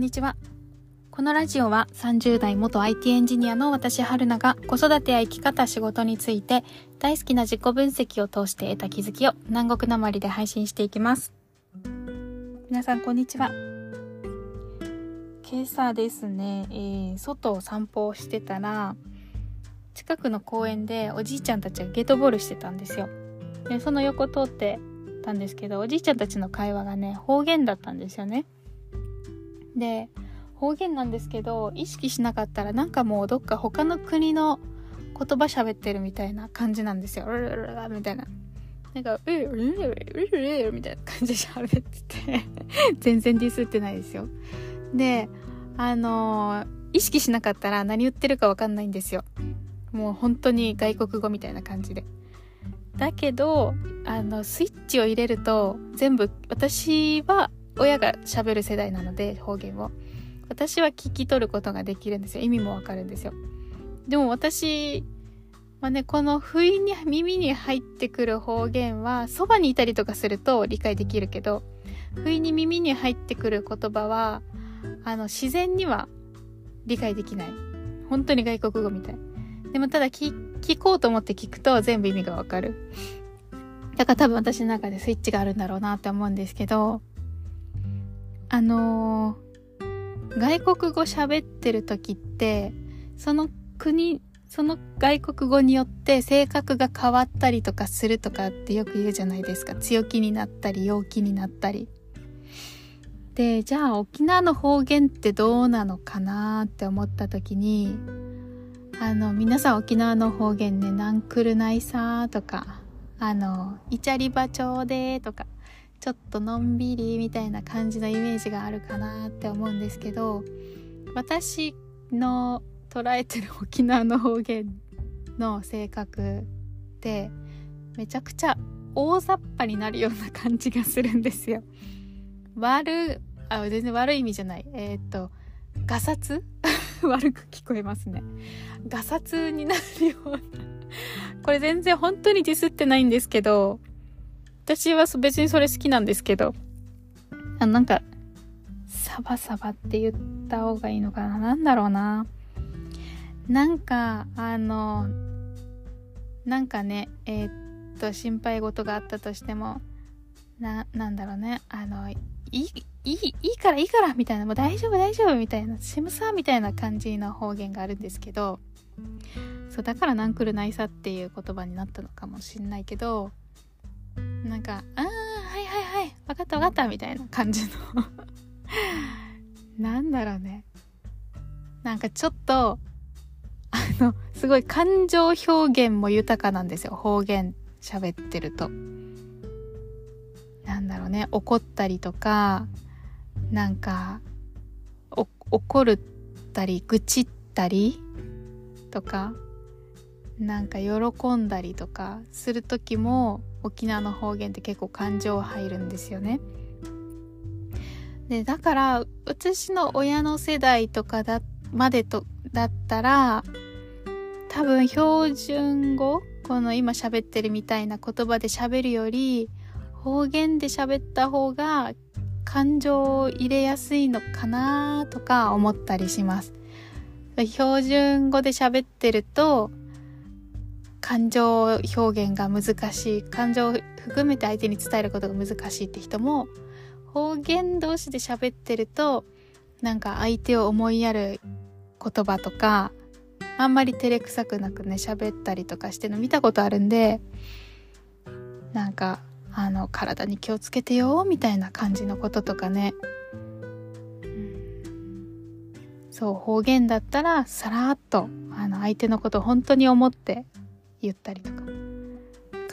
んにちは。このラジオは30代元 IT エンジニアの私春菜が子育てや生き方仕事について大好きな自己分析を通して得た気づきを南国なまりで配信していきます。皆さんこんにちは。今朝ですね、えー、外を散歩をしてたら近くの公園でおじいちゃんたちがゲートボールしてたんですよ。でその横通ってたんですけどおじいちゃんたちの会話がね方言だったんですよね。で方言なんですけど意識しなかったらなんかもうどっか他の国の言葉喋ってるみたいな感じなんですよ。みたいな。なんか、うううううみたいな感じで喋ってて全然ディスってないですよ。で、あのー、意識しなかったら何言ってるかわかんないんですよ。もう本当に外国語みたいな感じで。だけど、あの、スイッチを入れると全部、私は親が喋る世代なので方言を。私は聞き取ることができるんですよ。意味もわかるんですよ。でも私はねこの不意に耳に入ってくる方言はそばにいたりとかすると理解できるけど不意に耳に入ってくる言葉はあの自然には理解できない。本当に外国語みたい。でもただ聞こうと思って聞くと全部意味がわかる。だから多分私の中でスイッチがあるんだろうなって思うんですけどあのー、外国語喋ってる時って、その国、その外国語によって性格が変わったりとかするとかってよく言うじゃないですか。強気になったり、陽気になったり。で、じゃあ沖縄の方言ってどうなのかなって思った時に、あの、皆さん沖縄の方言ね、なんくるないさとか、あの、イチャリバチョーでとか、ちょっとのんびりみたいな感じのイメージがあるかなって思うんですけど私の捉えてる沖縄の方言の性格ってめちゃくちゃ大雑把になるような感じがするんですよ。悪あ全然悪い意味じゃないえー、っとガサツ？悪く聞こえますね。ガサツになるようなこれ全然本当にディスってないんですけど私は別にそれ好きなんですけど、あなんか、サバサバって言った方がいいのかな？なんだろうな。なんか、あの、なんかね、えー、っと、心配事があったとしても、な、なんだろうね、あの、いい、いい、いからいいからみたいな、もう大丈夫大丈夫みたいな、シムさみたいな感じの方言があるんですけど、そう、だからなんくるないさっていう言葉になったのかもしんないけど、なんか「ああはいはいはい分かった分かった」みたいな感じの。なんだろうね。なんかちょっとあのすごい感情表現も豊かなんですよ。方言喋ってると。なんだろうね。怒ったりとかなんか怒ったり愚痴ったりとか。なんか喜んだりとかする時も沖縄の方言って結構感情入るんですよね。でだから私の親の世代とかだまでとだったら多分標準語この今喋ってるみたいな言葉で喋るより方言で喋った方が感情を入れやすいのかなとか思ったりします。標準語で喋ってると感情表現が難しい。感情を含めて相手に伝えることが難しいって人も方言同士で喋ってるとなんか相手を思いやる言葉とかあんまり照れくさくなくね喋ったりとかしての見たことあるんでなんかあの体に気をつけてよみたいな感じのこととかね、うん、そう方言だったらさらっとあの相手のことを本当に思って言ったりとか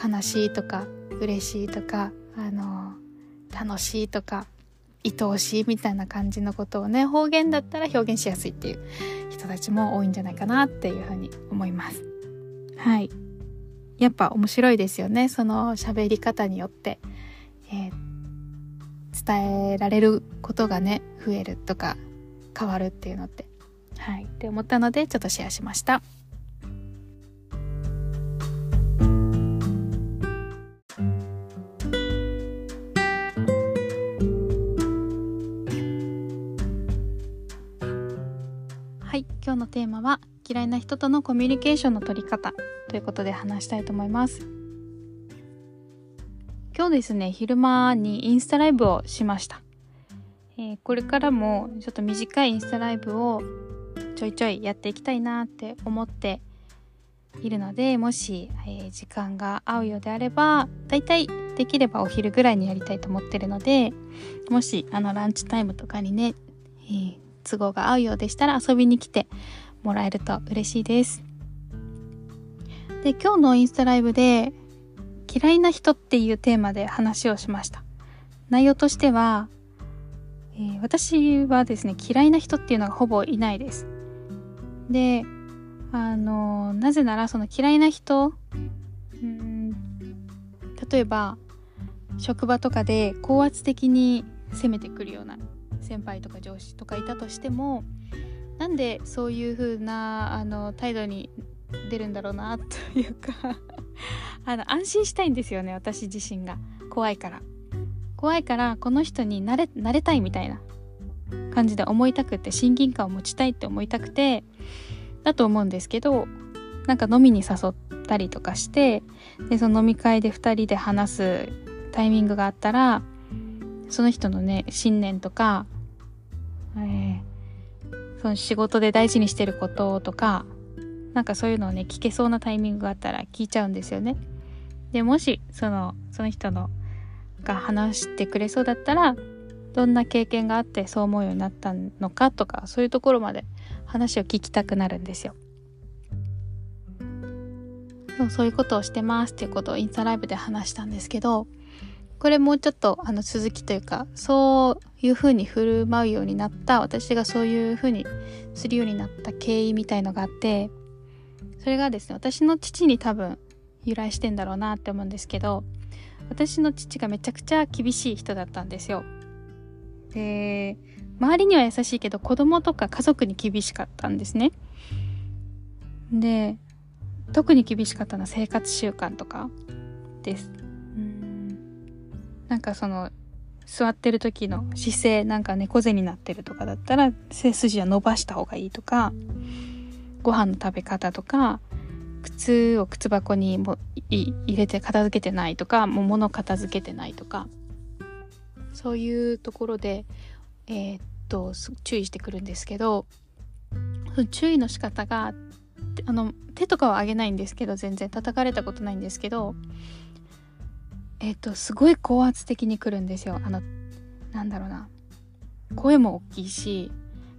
悲しいとか嬉しいとかあの楽しいとか愛おしいみたいな感じのことをね方言だったら表現しやすいっていう人たちも多いんじゃないかなっていうふうに思います。はい。やっぱ面白いですよね。その喋り方によって、えー、伝えられることがね増えるとか変わるっていうのって。はい。って思ったのでちょっとシェアしました。日のテーマは嫌いな人とのコミュニケーションの取り方ということで話したいと思います。今日ですね昼間にインスタライブをしました、えー、これからもちょっと短いインスタライブをちょいちょいやっていきたいなって思っているのでもし、えー、時間が合うようであればだいたいできればお昼ぐらいにやりたいと思ってるのでもしあのランチタイムとかにね、えー、都合が合うようでしたら遊びに来てもらえると嬉しいです。で今日のインスタライブで嫌いな人っていうテーマで話をしました。内容としては、えー、私はですね嫌いな人っていうのがほぼいないです。であのなぜならその嫌いな人うん例えば職場とかで高圧的に攻めてくるような先輩とか上司とかいたとしてもなんでそういう風なあな態度に出るんだろうなというか あの安心したいんですよね私自身が。怖いから。怖いからこの人になれ慣れたいみたいな。感じで思いたくて親近感を持ちたいって思いたくてだと思うんですけどなんか飲みに誘ったりとかしてでその飲み会で2人で話すタイミングがあったらその人のね信念とか、えー、その仕事で大事にしてることとかなんかそういうのをね聞けそうなタイミングがあったら聞いちゃうんですよね。でもしそのその人のが話してくれそうだったらどんな経験があってそう思うようになったのかとかそういうところまで話を聞きたくなるんですよ。そうそういうことをしてますっていうことをインスタライブで話したんですけどこれもうちょっとあの続きというかそういうふうに振る舞うようになった私がそういうふうにするようになった経緯みたいのがあってそれがですね私の父に多分由来してんだろうなって思うんですけど私の父がめちゃくちゃ厳しい人だったんですよ。で周りには優しいけど子供とか家族に厳しかったんですね。で特に厳しかったのは生活習慣とかです。なんかその座ってる時の姿勢なんか猫背になってるとかだったら背筋は伸ばした方がいいとかご飯の食べ方とか靴を靴箱にも入れて片付けてないとかもう物片付けてないとかそういうところでえー、っと注意してくるんですけど注意の仕方があの手とかは上げないんですけど全然叩かれたことないんですけどえっ、とすごい高圧的にくるんですよ。あのなんだろうな。声も大きいし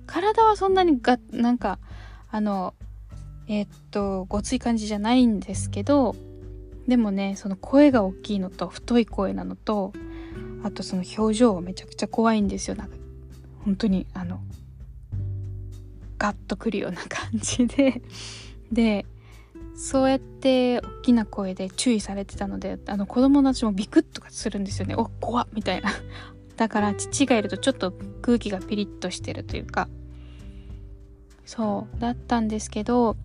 体はそんなにがなんかあのえっとごつい感じじゃないんですけどでもねその声が大きいのと太い声なのとあとその表情めちゃくちゃ怖いんですよ。なんか本当にあのガッとくるような感じで。でそうやって大きな声で注意されてたのであの子供たちもビクッとかするんですよね。お怖っみたいな。だから父がいるとちょっと空気がピリッとしてるというか。そうだったんですけど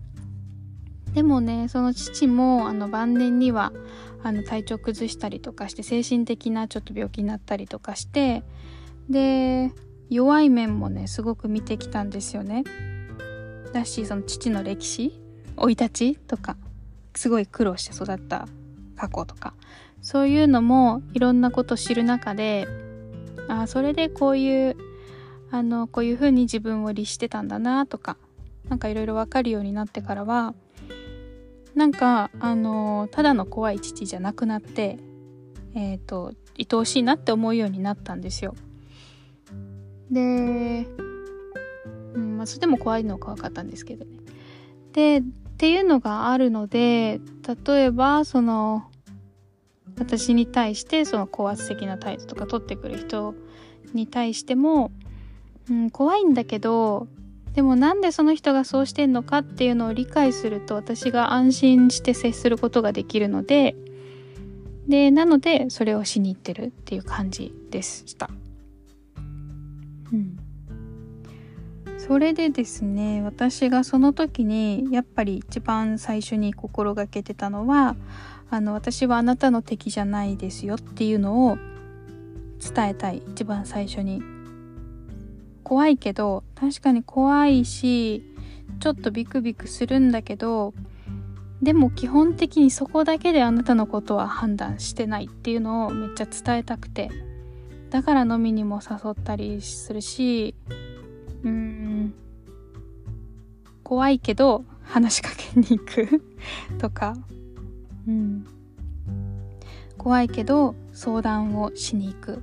でもねその父もあの晩年にはあの体調崩したりとかして精神的なちょっと病気になったりとかしてで弱い面もねすごく見てきたんですよね。だしその父の歴史。生い立ちとかすごい苦労して育った過去とかそういうのもいろんなこと知る中でああそれでこういうあのこういうふうに自分を律してたんだなとか何かいろいろ分かるようになってからはなんかあのただの怖い父じゃなくなってえっ、ー、と愛おしいなって思うようになったんですよ。で、うんまあ、それでも怖いのは怖かったんですけどね。でっていうのがあるので例えばその私に対してその高圧的な態度とか取ってくる人に対しても、うん、怖いんだけどでもなんでその人がそうしてんのかっていうのを理解すると私が安心して接することができるのででなのでそれをしに行ってるっていう感じでした。うん、それでですね私がその時にやっぱり一番最初に心がけてたのはあの私はあなたの敵じゃないですよっていうのを伝えたい。一番最初に。怖いけど確かに怖いしちょっとビクビクするんだけどでも基本的にそこだけであなたのことは判断してないっていうのをめっちゃ伝えたくてだから飲みにも誘ったりするしうん怖いけど話しかけに行く とか。うん。怖いけど相談をしに行く。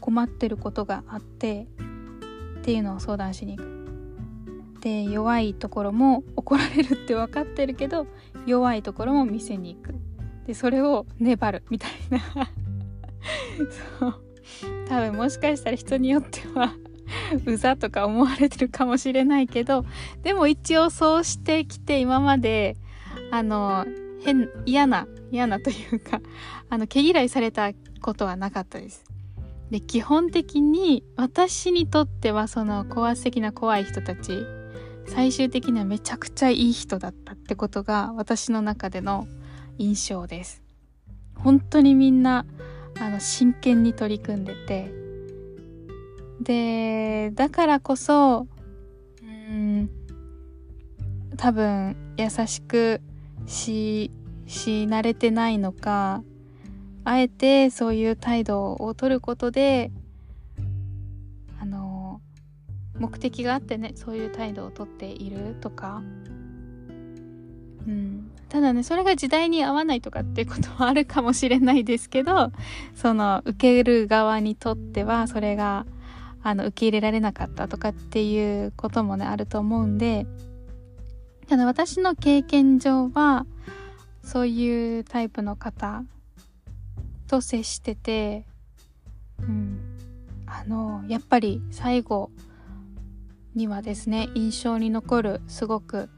困ってることがあってっていうのを相談しに行く。で弱いところも怒られるって分かってるけど弱いところも見せに行く。でそれを粘るみたいな。そう。多分もしかしたら人によっては うざとか思われてるかもしれないけどでも一応そうしてきて今まであの変嫌な嫌なというか あの毛嫌いされたことはなかったです。で基本的に私にとってはその高圧的な怖い人たち最終的にはめちゃくちゃいい人だったってことが私の中での印象です。本当にみんなあの真剣に取り組んでてでだからこそうん多分優しくしし慣れてないのかあえてそういう態度を取ることであの目的があってねそういう態度をとっているとか。うん。ただねそれが時代に合わないとかっていうことはあるかもしれないですけどその受ける側にとってはそれがあの受け入れられなかったとかっていうこともねあると思うんでただ私の経験上はそういうタイプの方と接してて、うん、あのやっぱり最後にはですね印象に残るすごく、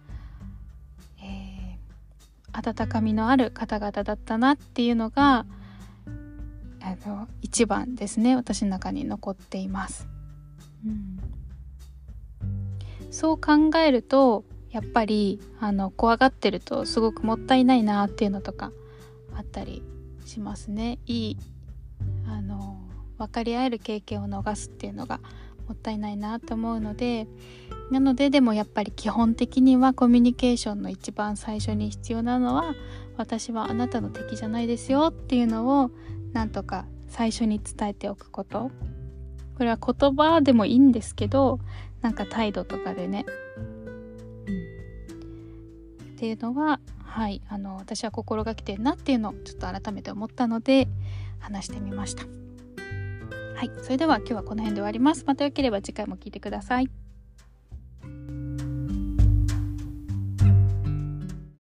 えー、温かみのある方々だったなっていうのがあの一番ですね私の中に残っています。そう考えるとやっぱりあの怖がってるとすごくもったいないなっていうのとかあったりしますね。いいあの分かり合える経験を逃すっていうのがもったいないなと思うのでなのででもやっぱり基本的にはコミュニケーションの一番最初に必要なのは私はあなたの敵じゃないですよっていうのをなんとか最初に伝えておくこと。これは言葉でもいいんですけどなんか態度とかでね、うん、っていうのははいあの私は心がけてるなっていうのをちょっと改めて思ったので話してみました。はいそれでは今日はこの辺で終わります。またよければ次回も聴いてください。